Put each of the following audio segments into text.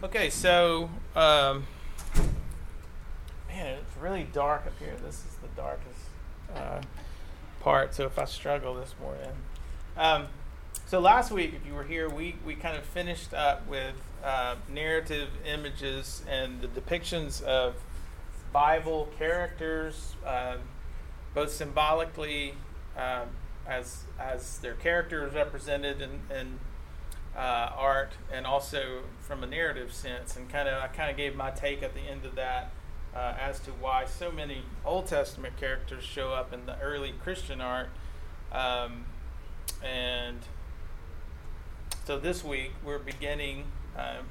Okay, so um, man, it's really dark up here. This is the darkest uh, part. So if I struggle this morning, um, so last week, if you were here, we we kind of finished up with uh, narrative images and the depictions of Bible characters, um, both symbolically um, as as their character is represented in, in uh, art and also from a narrative sense. And kind of, I kind of gave my take at the end of that uh, as to why so many Old Testament characters show up in the early Christian art. Um, and so this week we're beginning um,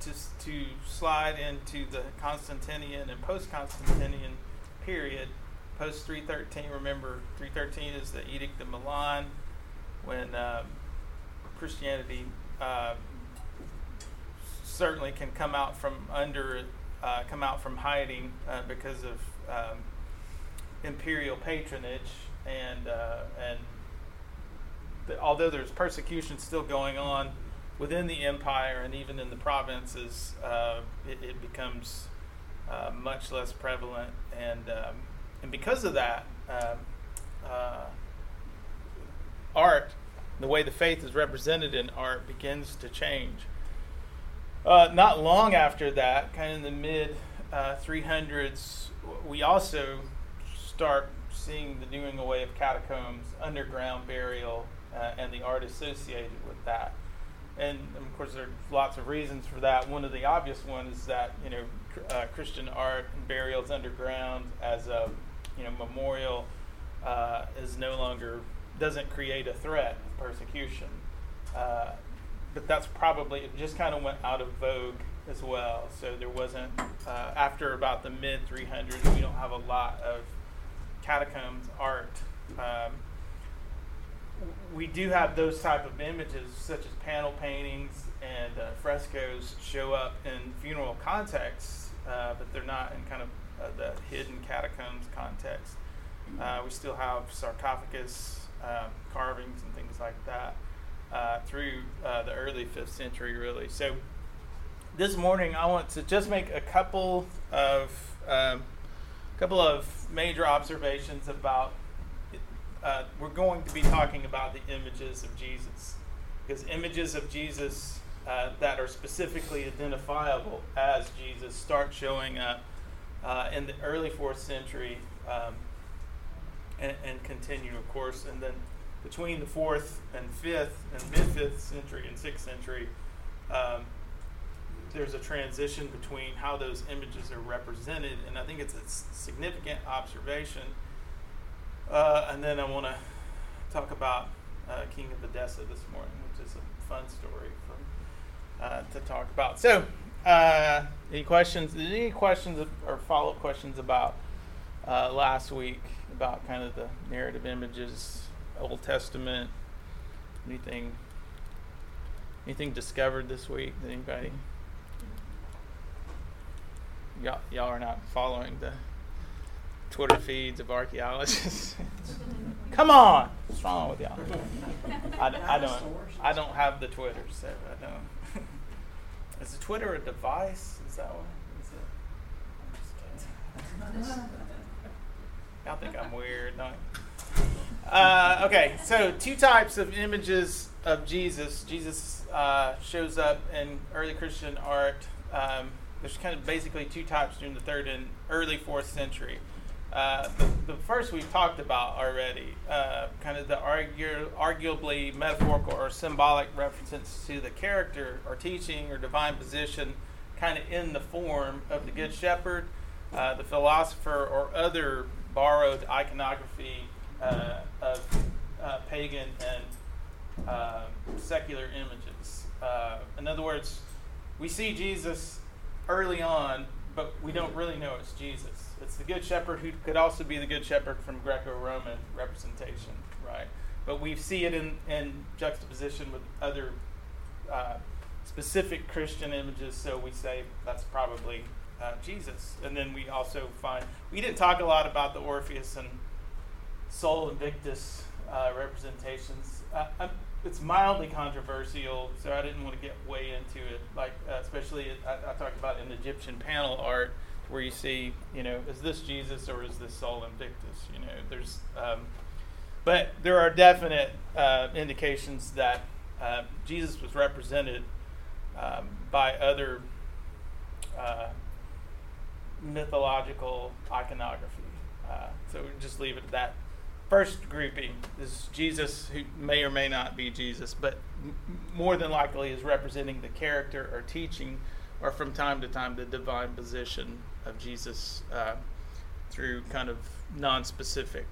to, to slide into the Constantinian and post Constantinian period. Post 313, remember 313 is the Edict of Milan when um, Christianity uh, certainly can come out from under, uh, come out from hiding uh, because of um, imperial patronage, and uh, and although there's persecution still going on within the empire and even in the provinces, uh, it, it, becomes much less prevalent, and um, and because of that, um, art the way the faith is represented in art begins to change. Uh, not long after that, kind of in the mid uh, 300s, we also start seeing the doing away of catacombs, underground burial, uh, and the art associated with that. And of course, there are lots of reasons for that. One of the obvious ones is that you know uh, Christian art and burials underground as a you know memorial uh, is no longer doesn't create a threat of persecution. Uh, but that's probably, it just kind of went out of vogue as well. So there wasn't, uh, after about the mid 300s, we don't have a lot of catacombs art. Um, we do have those type of images, such as panel paintings and uh, frescoes, show up in funeral contexts, uh, but they're not in kind of uh, the hidden catacombs context. Uh, we still have sarcophagus um, carvings and things like that uh, through uh, the early fifth century, really. So this morning, I want to just make a couple of um, couple of major observations about. Uh, we're going to be talking about the images of Jesus, because images of Jesus uh, that are specifically identifiable as Jesus start showing up uh, in the early fourth century. Um, and, and continue, of course. And then between the fourth and fifth and mid fifth century and sixth century, um, there's a transition between how those images are represented, and I think it's a significant observation. Uh, and then I want to talk about uh, King of Edessa this morning, which is a fun story from, uh, to talk about. So, uh, any questions? Any questions or follow up questions about uh, last week? about kind of the narrative images, Old Testament, anything anything discovered this week? Anybody? Y'all, y'all are not following the Twitter feeds of archaeologists. Come on, what's wrong with y'all? I, I don't. I don't have the Twitter, so I don't. Is the Twitter a device? Is that what? Is it? Y'all think I'm weird, don't uh, okay, so two types of images of Jesus. Jesus uh, shows up in early Christian art. Um, there's kind of basically two types during the third and early fourth century. Uh, the, the, first we've talked about already, uh, kind of the argu- arguably metaphorical or symbolic references to the character or teaching or divine position, kind of in the form of the Good Shepherd, uh, the philosopher, or other borrowed iconography uh, of uh, pagan and uh, secular images. Uh, in other words, we see Jesus early on, but we don't really know it's Jesus. It's the Good Shepherd who could also be the Good Shepherd from Greco Roman representation, right? But we see it in, in juxtaposition with other uh, specific Christian images, so we say that's probably uh, Jesus. And then we also find, we didn't talk a lot about the Orpheus and Sol Invictus uh, representations. Uh, it's mildly controversial, so I didn't want to get way into it. Like uh, especially I, I talked about in Egyptian panel art, where you see, you know, is this Jesus or is this Sol Invictus? You know, there's, um, but there are definite uh, indications that uh, Jesus was represented um, by other uh, mythological iconography. Uh, so we just leave it at that first grouping is Jesus, who may or may not be Jesus, but m- more than likely is representing the character or teaching, or from time to time the divine position of Jesus uh, through kind of non-specific.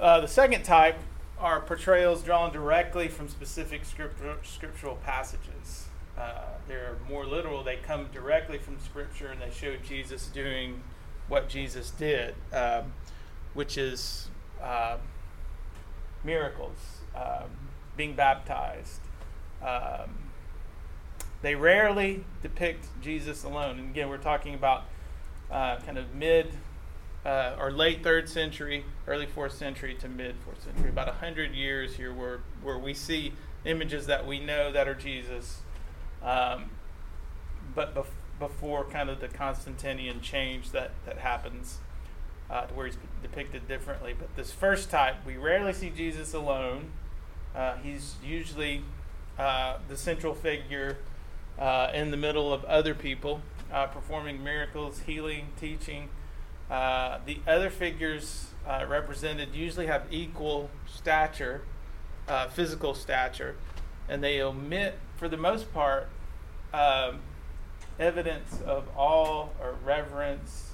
Uh, the second type are portrayals drawn directly from specific scriptural passages. Uh, they're more literal. They come directly from Scripture and they show Jesus doing what Jesus did, um, which is uh, miracles, um, being baptized. Um, they rarely depict Jesus alone. And again, we're talking about uh, kind of mid uh, or late third century, early fourth century to mid fourth century, about a hundred years here, where where we see images that we know that are Jesus, um, but bef- before kind of the Constantinian change that that happens uh, to where he's depicted differently. But this first type, we rarely see Jesus alone. Uh, he's usually uh, the central figure uh, in the middle of other people, uh, performing miracles, healing, teaching. Uh, the other figures represented usually have equal stature, physical stature, and they omit, for the most part, um, evidence of awe or reverence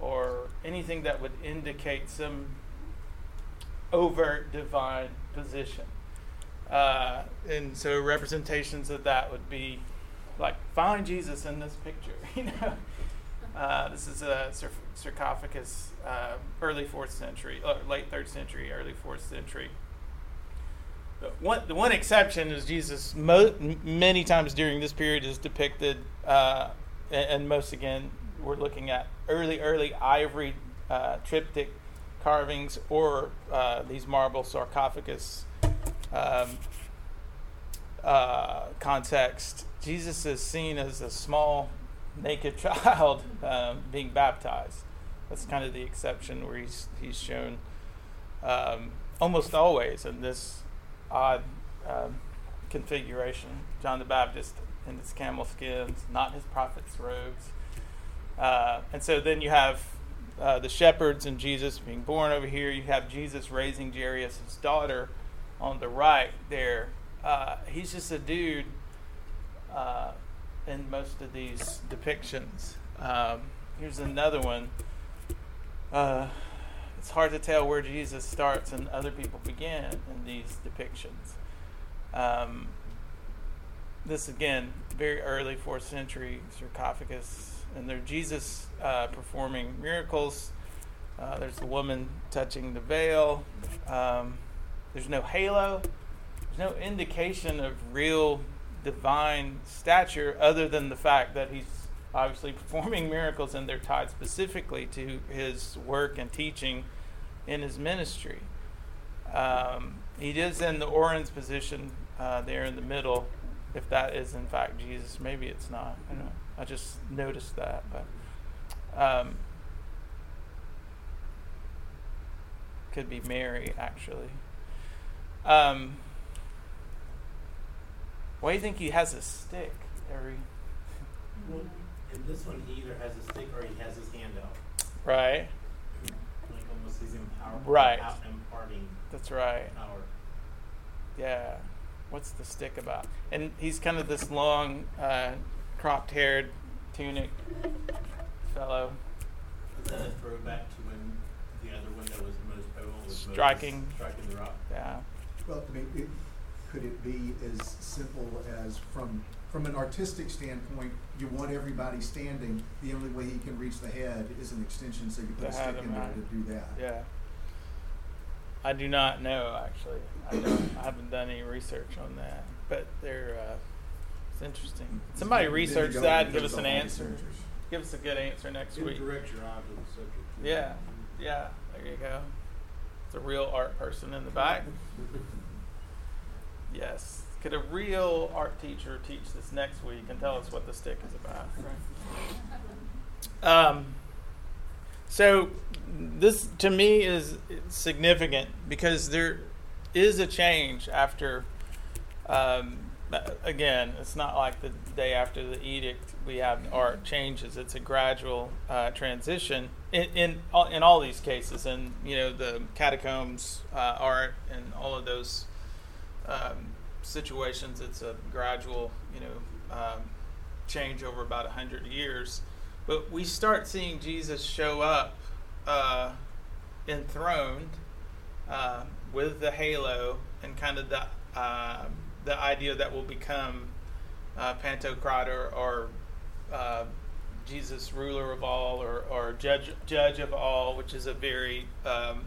or anything that would indicate some overt divine position. Uh, and so representations of that would be like find Jesus in this picture. You know, uh, this is a sarcophagus, uh, early fourth century, late third century, early fourth century. The one, the one exception is Jesus. Mo- many times during this period is depicted, uh, and, and most again we're looking at early, early ivory uh, triptych carvings or uh, these marble sarcophagus um, uh, context. Jesus is seen as a small, naked child um, being baptized. That's kind of the exception where he's he's shown um, almost always in this odd um, configuration. John the Baptist in his camel skins, not his prophet's robes. Uh, and so then you have uh, the shepherds and Jesus being born over here. You have Jesus raising Jairus' daughter on the right there. Uh, he's just a dude uh, in most of these depictions. Um, here's another one. It's hard to tell where Jesus starts and other people begin in these depictions. Um, this again, very early fourth century sarcophagus and there's Jesus uh, performing miracles. Uh, there's the woman touching the veil. Um, there's no halo. There's no indication of real divine stature other than the fact that he's obviously performing miracles and they're tied specifically to his work and teaching in his ministry. Um, he is in the orans position uh, there in the middle, if that is in fact Jesus. Maybe it's not. I don't know. I just noticed that, but um, could be Mary actually. Um, why do you think he has a stick every? Well, in this one, he either has a stick or he has his hand out. Right. Like almost he's empowered. Right. imparting. That's right. Power. Yeah. What's the stick about? And he's kind of this long, uh, cropped haired tunic fellow. Is that a throwback to when the other one that was most potent was striking, Moses striking the rock? Yeah. Well, I mean, it, could it be as simple as from from an artistic standpoint, you want everybody standing. The only way he can reach the head is an extension, so you put a stick in there out. to do that. Yeah. I do not know actually. I don't. I haven't done any research on that, but they're. Uh, it's interesting. Somebody Then research that and and give us an answer. Give us a good answer next week. direct your eye to the subject. Yeah, yeah. There you go. It's a real art person in the back. Yes. Could a real art teacher teach this next week and tell us what the stick is about? Um, so this to me is significant because there is a change after. Um, again, it's not like the day after the edict we have art changes. It's a gradual uh, transition in, in in all these cases, and you know the catacombs uh, art and all of those um, situations. It's a gradual, you know, um, change over about a hundred years. But we start seeing Jesus show up uh, enthroned uh, with the halo and kind of the uh, the idea that will become uh, Pantocrator or uh, Jesus, ruler of all, or, or judge judge of all, which is a very um,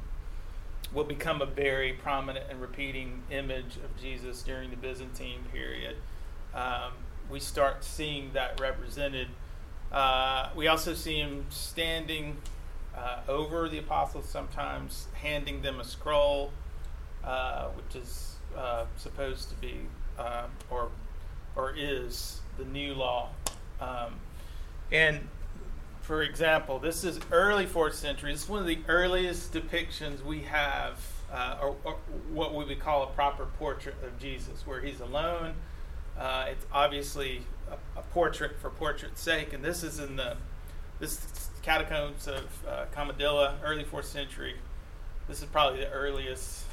will become a very prominent and repeating image of Jesus during the Byzantine period. Um, we start seeing that represented. Uh, we also see him standing uh, over the apostles sometimes, handing them a scroll, uh, which is uh, supposed to be uh, or or is the new law. Um, and for example, this is early fourth century. This is one of the earliest depictions we have, uh, or, or, what we would call a proper portrait of Jesus, where he's alone. Uh, it's obviously a, a, portrait for portrait's sake, and this is in the this catacombs of uh, early fourth century. This is probably the earliest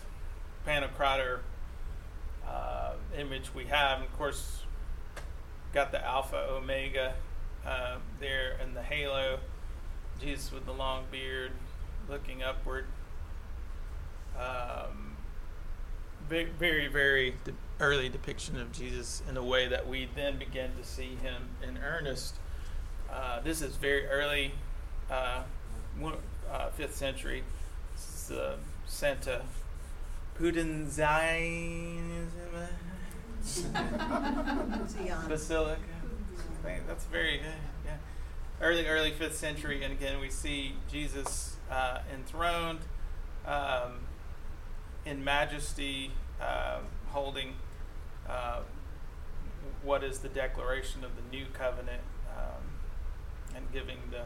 Pantocrator uh, image we have. And of course, got the Alpha Omega uh, there in the halo. Jesus with the long beard, looking upward. Um, very, very, de- early depiction of Jesus in a way that we then begin to see him in earnest. Uh, this is very early, uh, one, uh, fifth century. This is uh, Santa Pudenziana Basilica. That's very. Yeah. Early, early fifth century, and again we see Jesus uh, enthroned um, in majesty, uh, holding uh, what is the declaration of the new covenant, um, and giving the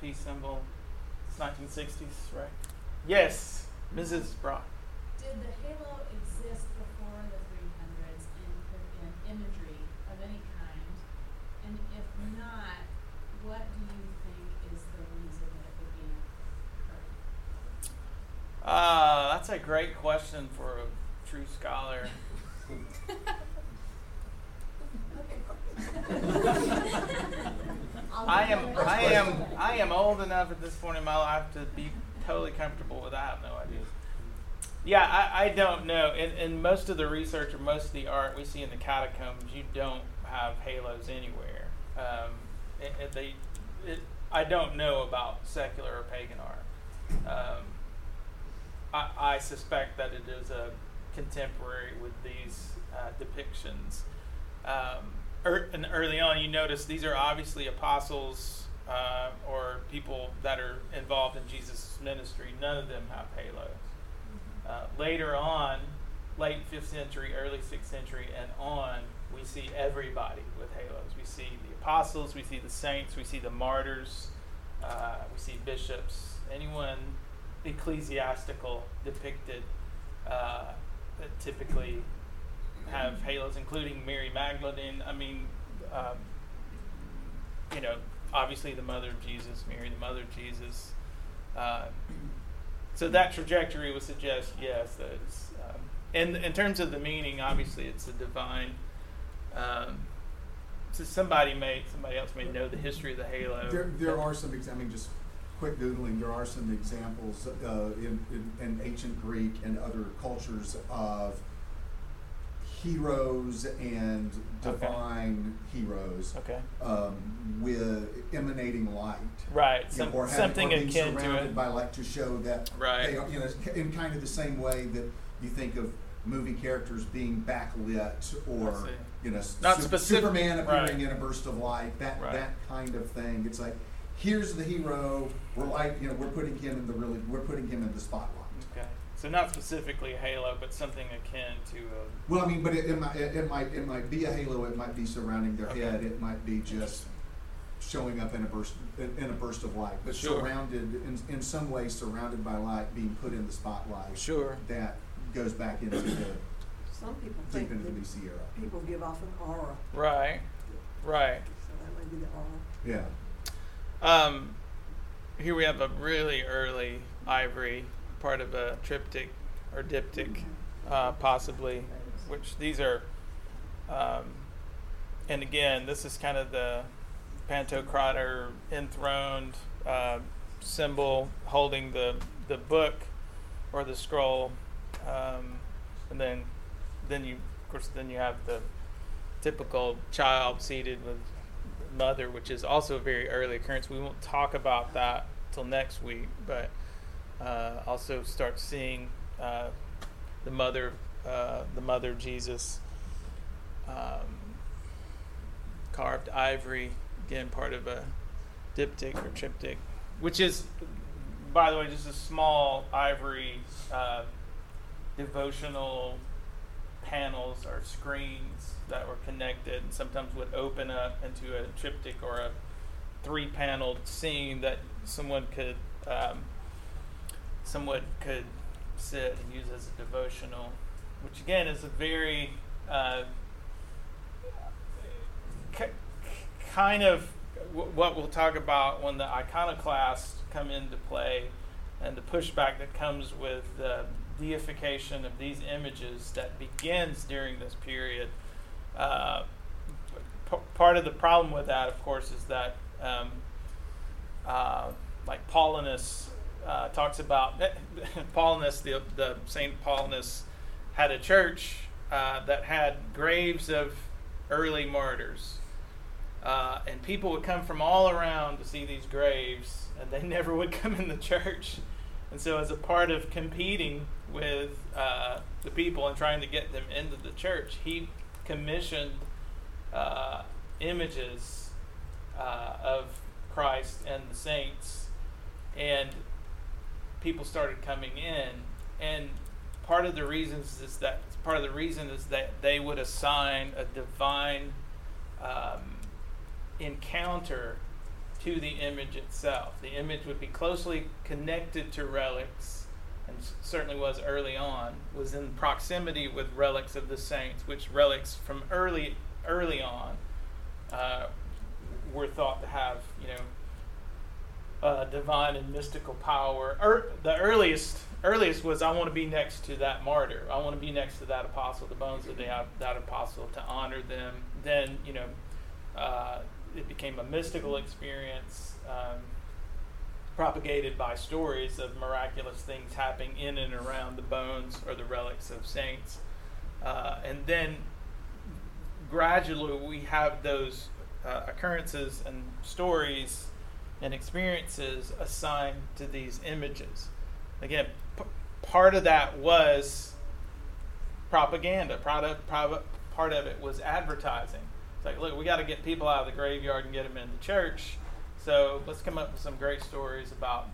peace symbol. It's 1960s, right? Yes. Mrs. Brock. Did the halo exist before the 300s in, in imagery of any kind? And if not, what do you think is the reason that it began occurring? Uh, that's a great question for a true scholar. I am I am I am old enough at this point in my life to be totally comfortable with. I have no idea. Yeah, I, I don't know. In, in most of the research or most of the art we see in the catacombs, you don't have halos anywhere. Um, it, it, they, it, I don't know about secular or pagan art. Um, I, I suspect that it is a contemporary with these uh, depictions. Um, er, and early on, you notice these are obviously apostles uh, or people that are involved in Jesus' ministry. None of them have halos. Uh, later on, late 5th century, early 6th century, and on, we see everybody with halos. We see the apostles, we see the saints, we see the martyrs, uh, we see bishops, anyone ecclesiastical depicted uh, that typically have halos, including Mary Magdalene. I mean, um, you know, obviously the mother of Jesus, Mary, the mother of Jesus. Uh, so that trajectory would suggest yes, um, and in terms of the meaning, obviously it's a divine. Um, so somebody may, somebody else may know the history of the halo. There, there are some. I mean, just quick googling. There are some examples uh, in, in, in ancient Greek and other cultures of heroes and divine okay. heroes okay. um, with emanating light. Right. Some, know, or having, something or being akin surrounded to it. by light to show that right. they are, you know, in kind of the same way that you think of movie characters being backlit or you know Not su- specific, Superman appearing right. in a burst of light. That right. that kind of thing. It's like here's the hero. We're like you know we're putting him in the really we're putting him in the spotlight. Okay. So not specifically halo, but something akin to a. Well, I mean, but it, it might, it, it might, it might be a halo, it might be surrounding their Okay. head, it might be just showing up in a burst, in, in a burst of light, but Sure. surrounded, in, in some way surrounded by light, being put in the spotlight. Sure. That goes back into the, Some people deep think into the that Sierra. people give off an aura, Right. Right. so that might be the aura. Yeah. Um, here we have a really early ivory, part of a triptych or diptych, uh, possibly, which these are. Um, and again, this is kind of the Pantocrator enthroned uh, symbol holding the the book or the scroll, um, and then then you of course then you have the typical child seated with mother, which is also a very early occurrence. We won't talk about that till next week, but uh, also start seeing uh, the mother, uh, the mother of Jesus, um, carved ivory, again part of a diptych or triptych, which is, by the way, just a small ivory uh, devotional panels or screens that were connected and sometimes would open up into a triptych or a three paneled scene that someone could um, someone could sit and use as a devotional which again is a very uh, ki- kind of w- what we'll talk about when the iconoclasts come into play and the pushback that comes with the deification of these images that begins during this period. Uh, p- part of the problem with that, of course, is that, um, uh, like Paulinus uh, talks about, Paulinus, the, the Saint Paulinus, had a church uh, that had graves of early martyrs. Uh, and people would come from all around to see these graves, and they never would come in the church. And so, as a part of competing with uh, the people and trying to get them into the church, he commissioned uh, images uh, of Christ and the saints, and people started coming in. And part of the reasons is that part of the reason is that they would assign a divine um, encounter to the image itself. The image would be closely connected to relics, and certainly was early on, was in proximity with relics of the saints, which relics from early early on uh, were thought to have, you know, uh, divine and mystical power. Er, the earliest earliest was I want to be next to that martyr. I want to be next to that apostle, the bones of the, that apostle, to honor them. Then you know, uh, it became a mystical experience, um, propagated by stories of miraculous things happening in and around the bones or the relics of saints, uh, and then gradually we have those uh, occurrences and stories and experiences assigned to these images. Again, p- part of that was propaganda. Part of, part of it was advertising. It's like, look, we got to get people out of the graveyard and get them into church. So let's come up with some great stories about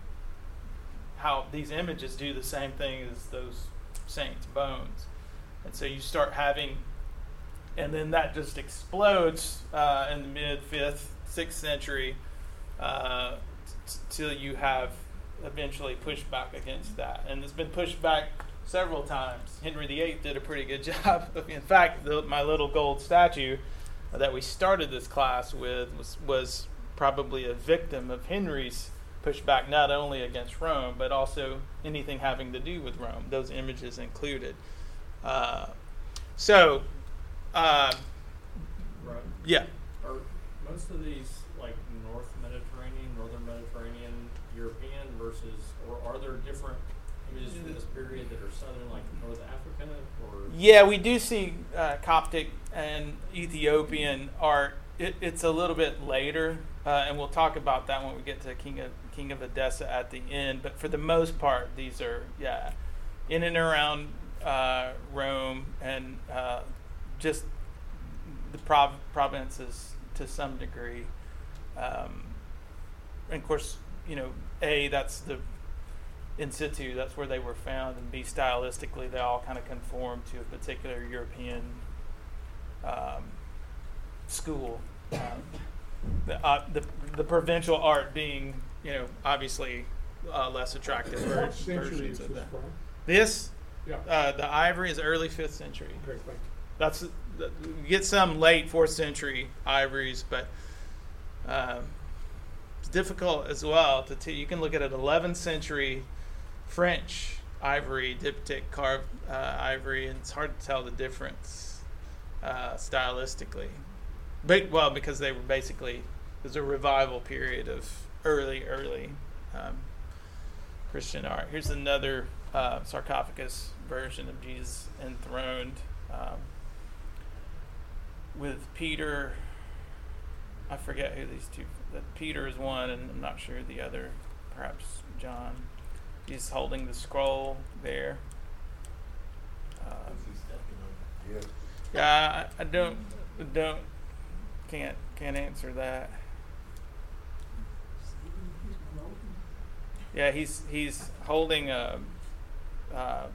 how these images do the same thing as those saints' bones. And so you start having, and then that just explodes uh, in the mid fifth, sixth century uh, t- till you have eventually pushed back against that. And it's been pushed back several times. Henry VIII did a pretty good job. In fact, the, my little gold statue that we started this class with was, was probably a victim of Henry's pushback, not only against Rome, but also anything having to do with Rome, those images included. Uh, so, uh, Right. yeah. Are most of these like North Mediterranean, Northern Mediterranean, European versus, or are there different images from this period that are southern, like North Africa, or? Yeah, we do see uh, Coptic and Ethiopian art. It, it's a little bit later, uh, and we'll talk about that when we get to King of King of Edessa at the end. But for the most part, these are yeah, in and around uh, Rome and uh, just the prov- provinces to some degree. Um, and of course, you know, a that's the in situ. That's where they were found, and B stylistically, they all kind of conform to a particular European um, school. Um, the, uh, the the provincial art being, you know, obviously uh, less attractive ver- What century versions is of this that. from? This, Yeah. uh, the ivory is early fifth century. Okay, thank you. That's you get some late fourth century ivories, but um, it's difficult as well to t- you can look at an 11th century French ivory diptych carved uh, ivory, and it's hard to tell the difference uh, stylistically. But well, because they were basically there's a revival period of early early um, Christian art. Here's another uh, sarcophagus version of Jesus enthroned. Um, with Peter. I forget who these two. That Peter is one, and I'm not sure the other. Perhaps John. He's holding the scroll there. Um, What's he stepping on? yeah, I, I don't, don't, can't, can't answer that. Yeah, he's he's holding a, uh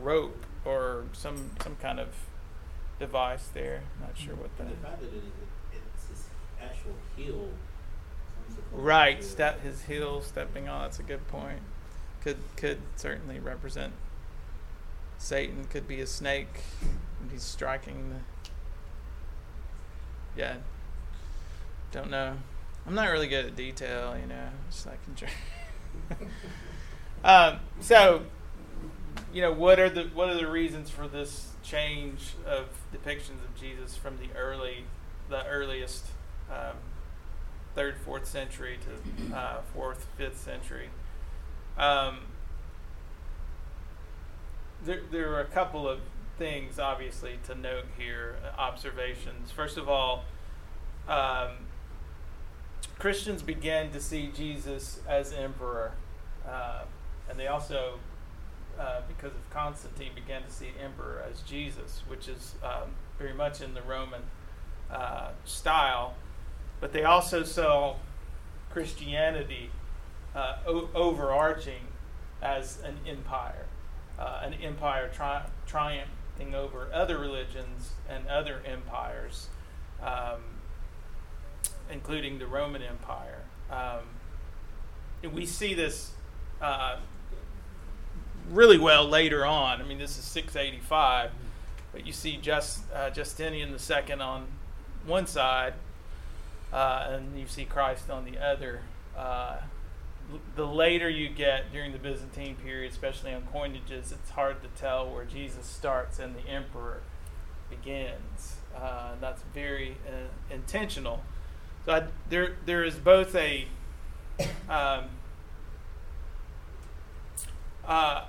rope or some some kind of device there. Not sure what that. And the fact that it it's his actual heel. Right, step his heel stepping on. That's a good point. Could could certainly represent Satan. Could be a snake. And he's striking the. Yeah. Don't know. I'm not really good at detail, you know. Just um, so, you know, what are the what are the reasons for this change of depictions of Jesus from the early, the earliest um, third, fourth century to uh, fourth, fifth century? Um, there, there are a couple of things, obviously, to note here. uh, Observations. First of all, um, Christians began to see Jesus as emperor, uh, and they also, uh, because of Constantine, began to see emperor as Jesus, which is um, very much in the Roman uh, style. But they also saw Christianity uh, o- overarching as an empire, uh, an empire tri- triumphing over other religions and other empires. Um, including the Roman Empire. Um, we see this uh, really well later on. I mean, this is 685, but you see just uh, Justinian II on one side, uh, and you see Christ on the other. Uh, the later you get during the Byzantine period, especially on coinages, it's hard to tell where Jesus starts and the emperor begins. Uh, that's very uh, intentional. So I, there, there is both a um, uh,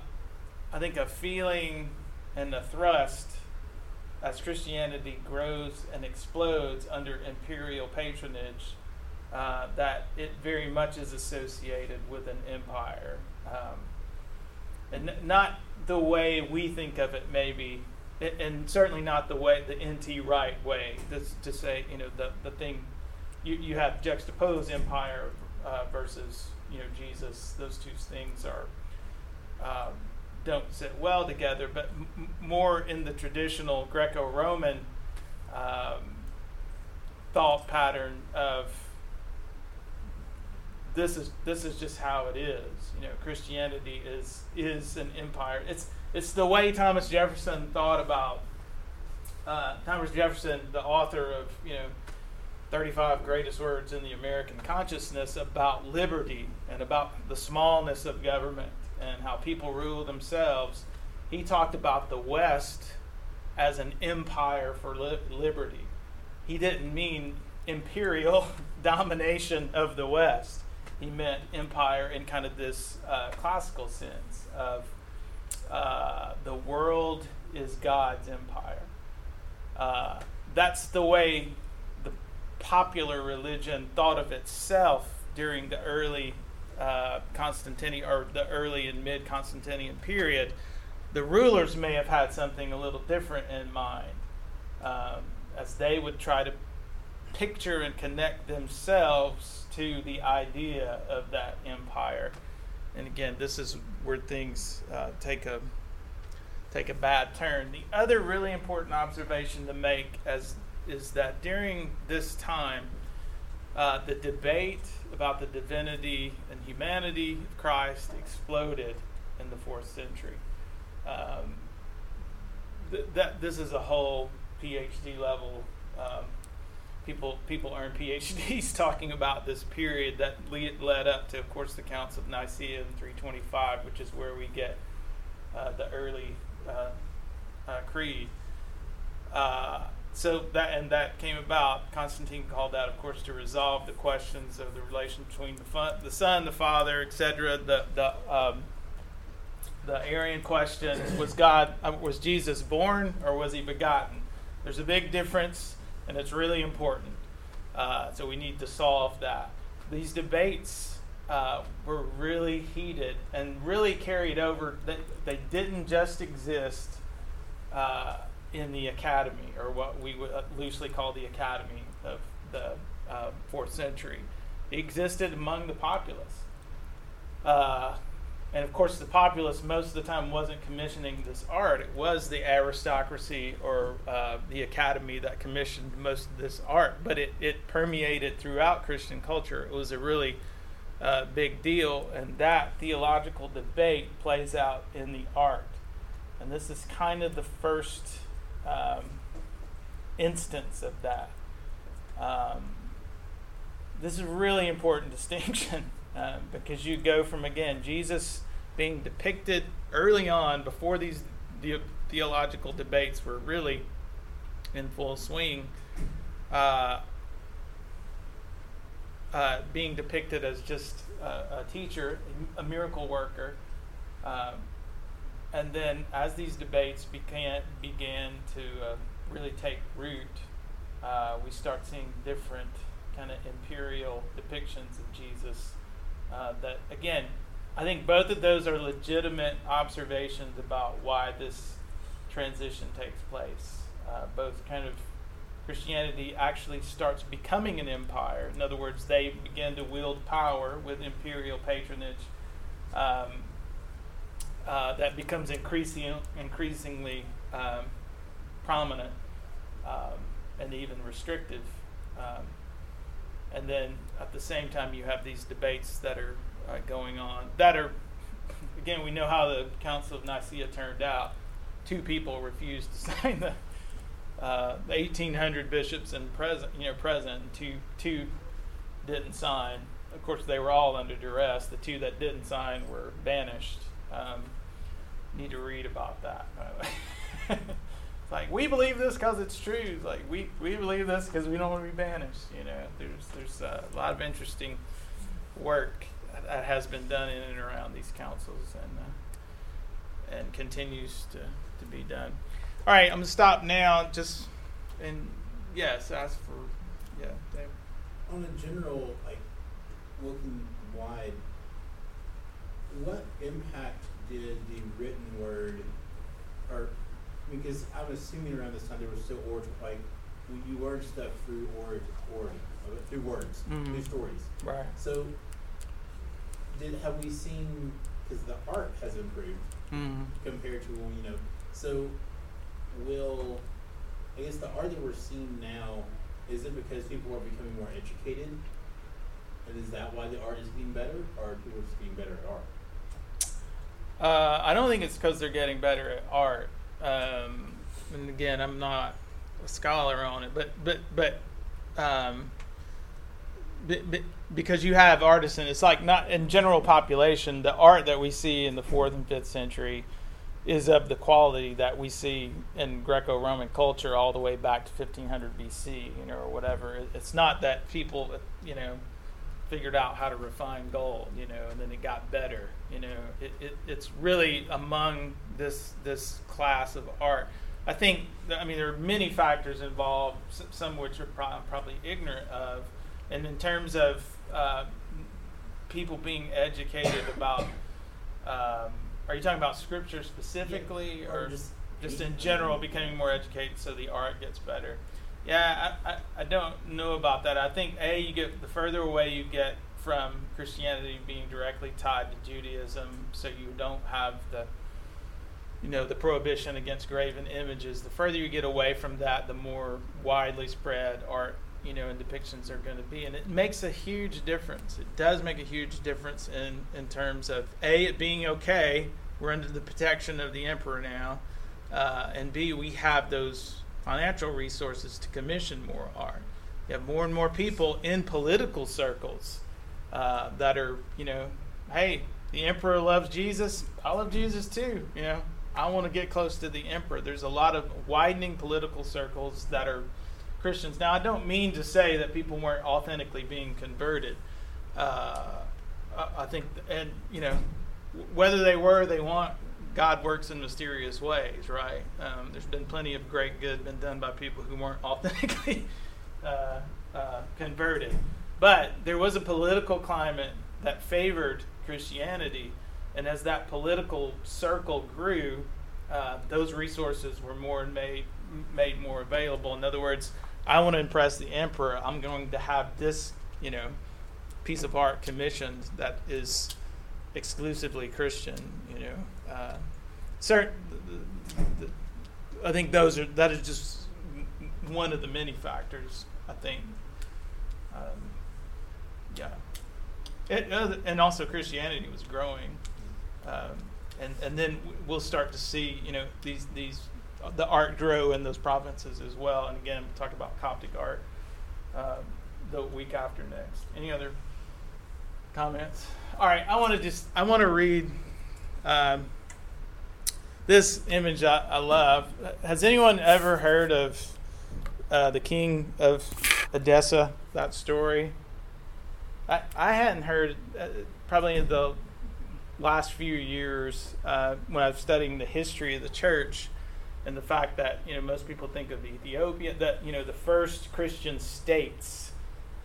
I think a feeling and a thrust as Christianity grows and explodes under imperial patronage uh, that it very much is associated with an empire. Um, and not the way we think of it, maybe, and certainly not the way, the NT right way, this, to say, you know, the, the thing, you, you have juxtaposed empire uh, versus, you know, Jesus. Those two things are um, don't sit well together, but m- more in the traditional Greco-Roman um, thought pattern of this is this is just how it is. You know, Christianity is is an empire. It's it's the way Thomas Jefferson thought about uh, Thomas Jefferson, the author of you know. 35 greatest words in the American consciousness about liberty and about the smallness of government and how people rule themselves. He talked about the West as an empire for li- liberty. He didn't mean imperial domination of the West. He meant empire in kind of this uh, classical sense of uh, the world is God's empire. Uh, that's the way popular religion thought of itself during the early uh, Constantinian or the early and mid Constantinian period. The rulers may have had something a little different in mind, um, as they would try to picture and connect themselves to the idea of that empire. and again, this is where things uh, take a take a bad turn. The other really important observation to make as is that during this time, uh, the debate about the divinity and humanity of Christ exploded in the fourth century. Um, th- that this is a whole PhD level. Um, people people earn PhDs talking about this period that le- led up to, of course, the Council of Nicaea in 325, which is where we get uh, the early uh, uh, creed. So that and that came about. Constantine called that, of course, to resolve the questions of the relation between the, fun, the Son, the Father, etc. The the um, the Arian question was God uh, was Jesus born or was he begotten? There's a big difference, and it's really important. Uh, so we need to solve that. These debates uh, were really heated and really carried over. They, they didn't just exist uh, in the academy, or what we would uh, loosely call the academy of the uh, fourth century. Existed among the populace. Uh, and of course, the populace most of the time wasn't commissioning this art. It was the aristocracy or uh, the academy that commissioned most of this art. But it, it permeated throughout Christian culture. It was a really uh, big deal, and that theological debate plays out in the art. And this is kind of the first um, instance of that. Um, this is a really important distinction. Uh, because you go from again Jesus being depicted early on before these the- theological debates were really in full swing, uh, uh, being depicted as just a, a teacher, a miracle worker, um, and then as these debates began began to uh, really take root, uh, we start seeing different kind of imperial depictions of Jesus uh, that again, I think both of those are legitimate observations about why this transition takes place. Uh, both kind of Christianity actually starts becoming an empire. In other words, they begin to wield power with imperial patronage. Um, uh, that becomes increasing, increasingly um, prominent um, and even restrictive. Um, and then at the same time you have these debates that are uh, going on that are again we know how the council of nicaea turned out. Two people refused to sign the uh, the 1800 bishops and present you know present two two didn't sign. Of course they were all under duress. The two that didn't sign were banished um, need to read about that It's like we believe this because it's true. It's like we, we believe this because we don't want to be banished. You know, there's there's a lot of interesting work that has been done in and around these councils and uh, and continues to, to be done. All right, I'm gonna stop now. Just and yes, ask for yeah. On a general, like, looking wide, what impact did the written word, or, because I'm assuming around this time there was still oral, like, you learned stuff through or, or, uh, through words, through Mhm. stories. Right. So, did, have we seen, because the art has improved Mm-hmm. compared to, you know, so will, I guess the art that we're seeing now, is it because people are becoming more educated? And is that why the art is being better, or people are people just being better at art? Uh, I don't think it's because they're getting better at art. Um, and again, I'm not a scholar on it, but but but um, be, be, because you have artisan, it's like not in general population. The art that we see in the fourth and fifth century is of the quality that we see in Greco-Roman culture all the way back to 1500 BC, you know, or whatever. It's not that people, you know, figured out how to refine gold, you know, and then it got better, you know. It, it, it's really among this this class of art. I think, I mean, there are many factors involved, some which are pro- probably ignorant of, and in terms of uh, people being educated about. Um, are you talking about scripture specifically, Yeah, or, or just just in general becoming more educated so the art gets better? Yeah, I, I, I don't know about that. I think a you get the further away you get from Christianity being directly tied to Judaism, so you don't have the you know the prohibition against graven images. The further you get away from that, the more widely spread art you know and depictions are going to be, and it makes a huge difference. It does make a huge difference in in terms of a it being okay. We're under the protection of the emperor now, uh, and b we have those financial resources to commission more art. You have more and more people in political circles uh, that are, you know, hey, the emperor loves Jesus. I love Jesus too. You know, I want to get close to the emperor. There's a lot of widening political circles that are Christians. Now, I don't mean to say that people weren't authentically being converted. Uh, I think, and you know, whether they were, they want God works in mysterious ways, right? Um, there's been plenty of great good been done by people who weren't authentically uh, uh, converted. But there was a political climate that favored Christianity, and as that political circle grew, uh, those resources were more made made more available. In other words, I want to impress the emperor. I'm going to have this, you know, piece of art commissioned that is exclusively Christian. You know, uh, certain. I think those are that is just one of the many factors. I think. Um, yeah. It, uh, and also Christianity was growing, um, and and then we'll start to see you know these these the art grow in those provinces as well. And again, we'll talk about Coptic art uh, the week after next. Any other comments? All right, I want to just I want to read um, this image I, I, love. Has anyone ever heard of uh, the king of Edessa? That story. I I hadn't heard uh, probably in the last few years uh, when I was studying the history of the church and the fact that you know most people think of Ethiopia that you know the first Christian states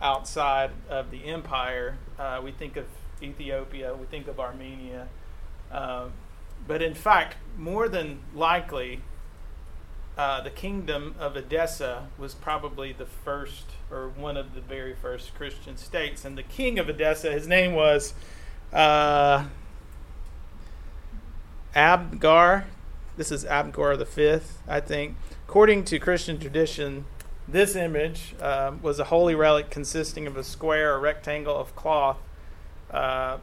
outside of the empire. Uh, we think of Ethiopia, we think of Armenia, uh, but in fact, more than likely, uh, the kingdom of Edessa was probably the first or one of the very first Christian states, and the king of Edessa, his name was. Uh, Abgar this is Abgar the fifth, I think. According to Christian tradition, this image um, was a holy relic consisting of a square or rectangle of cloth, uh,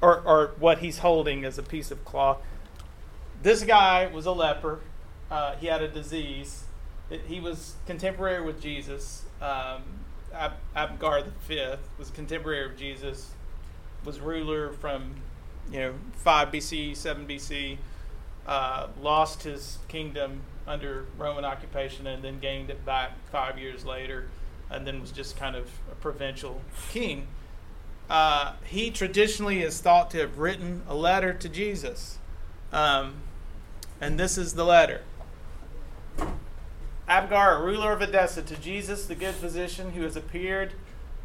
or, or what he's holding is a piece of cloth. This guy was a leper. Uh, he had a disease. It, he was contemporary with Jesus. Um, Ab- Abgar the fifth was contemporary of Jesus. Was ruler from, you know, five BC, seven BC uh, lost his kingdom under Roman occupation and then gained it back five years later, and then was just kind of a provincial king. Uh, he traditionally is thought to have written a letter to Jesus. Um, and this is the letter Abgar, a ruler of Edessa, to Jesus, the good physician who has appeared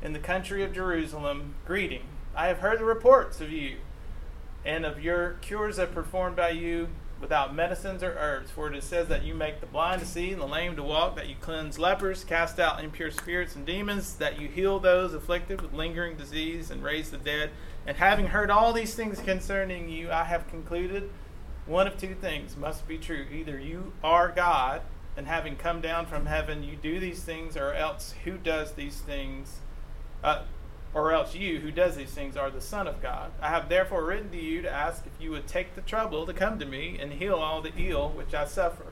in the country of Jerusalem, greeting. I have heard the reports of you and of your cures that performed by you without medicines or herbs. For it says that you make the blind to see and the lame to walk, that you cleanse lepers, cast out impure spirits and demons, that you heal those afflicted with lingering disease and raise the dead. And having heard all these things concerning you, I have concluded one of two things must be true. Either you are God, and having come down from heaven, you do these things, or else who does these things? Uh, or else you, who does these things, are the Son of God. I have therefore written to you to ask if you would take the trouble to come to me and heal all the ill which I suffer.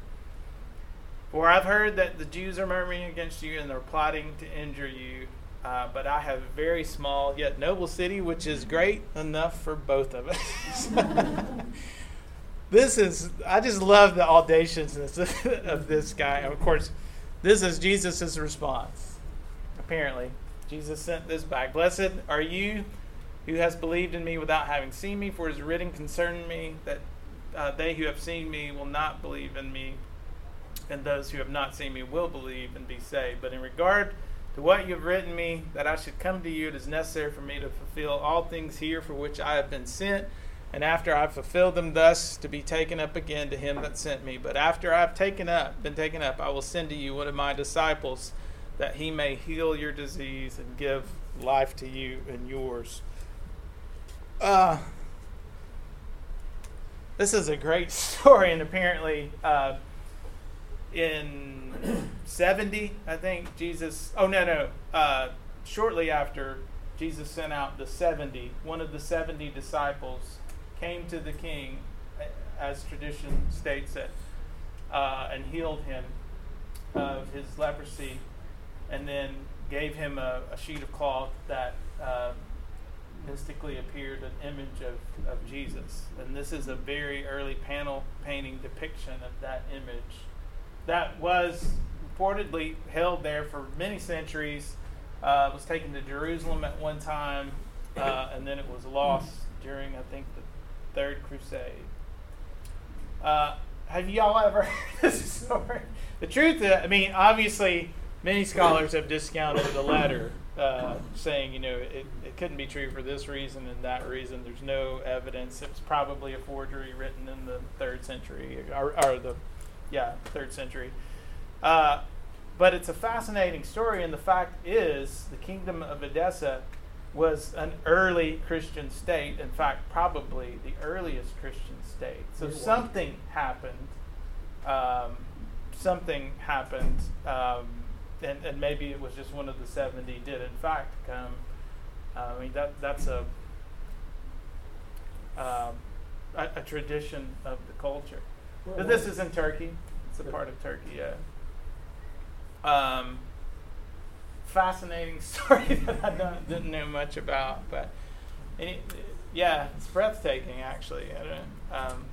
For I've heard that the Jews are murmuring against you and are plotting to injure you. Uh, but I have a very small yet noble city, which is great enough for both of us. this is, I just love the audaciousness of this guy. Of course, this is Jesus' response, apparently. Jesus sent this back. Blessed are you who has believed in me without having seen me, for it is written concerning me that uh, they who have seen me will not believe in me, and those who have not seen me will believe and be saved. But in regard to what you have written me, that I should come to you, it is necessary for me to fulfill all things here for which I have been sent. And after I have fulfilled them thus, to be taken up again to him that sent me. But after I have taken up, been taken up, I will send to you one of my disciples that he may heal your disease and give life to you and yours. Uh, this is a great story, and apparently, uh, in 70, I think, Jesus, oh, no, no, uh, shortly after Jesus sent out the 70, one of the 70 disciples came to the king, as tradition states it, uh, and healed him of his leprosy, and then gave him a, a sheet of cloth that uh, mystically appeared an image of, of Jesus. And this is a very early panel painting depiction of that image that was reportedly held there for many centuries. Uh, was taken to Jerusalem at one time, uh, and then it was lost during, I think, the Third Crusade. Uh, have y'all ever heard this story? The truth, is, I mean, obviously, many scholars have discounted the letter, uh, saying, you know, it, it couldn't be true for this reason and that reason. There's no evidence. It's probably a forgery written in the third century, or, or the, yeah, third century. Uh, but it's a fascinating story, and the fact is, the kingdom of Edessa was an early Christian state. In fact, probably the earliest Christian state. So something happened. Um, something happened, um, and, and maybe it was just one of the seventy did in fact come. Uh, I mean that that's a, um, a a tradition of the culture. But this is in Turkey. It's a part of Turkey, yeah. Um, fascinating story that I don't, didn't know much about, but any, yeah, it's breathtaking actually. I don't, um,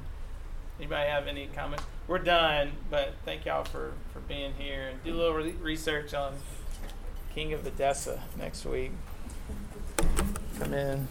anybody have any comments? We're done, but thank y'all for, for being here and do a little re- research on King of Edessa next week. Come in.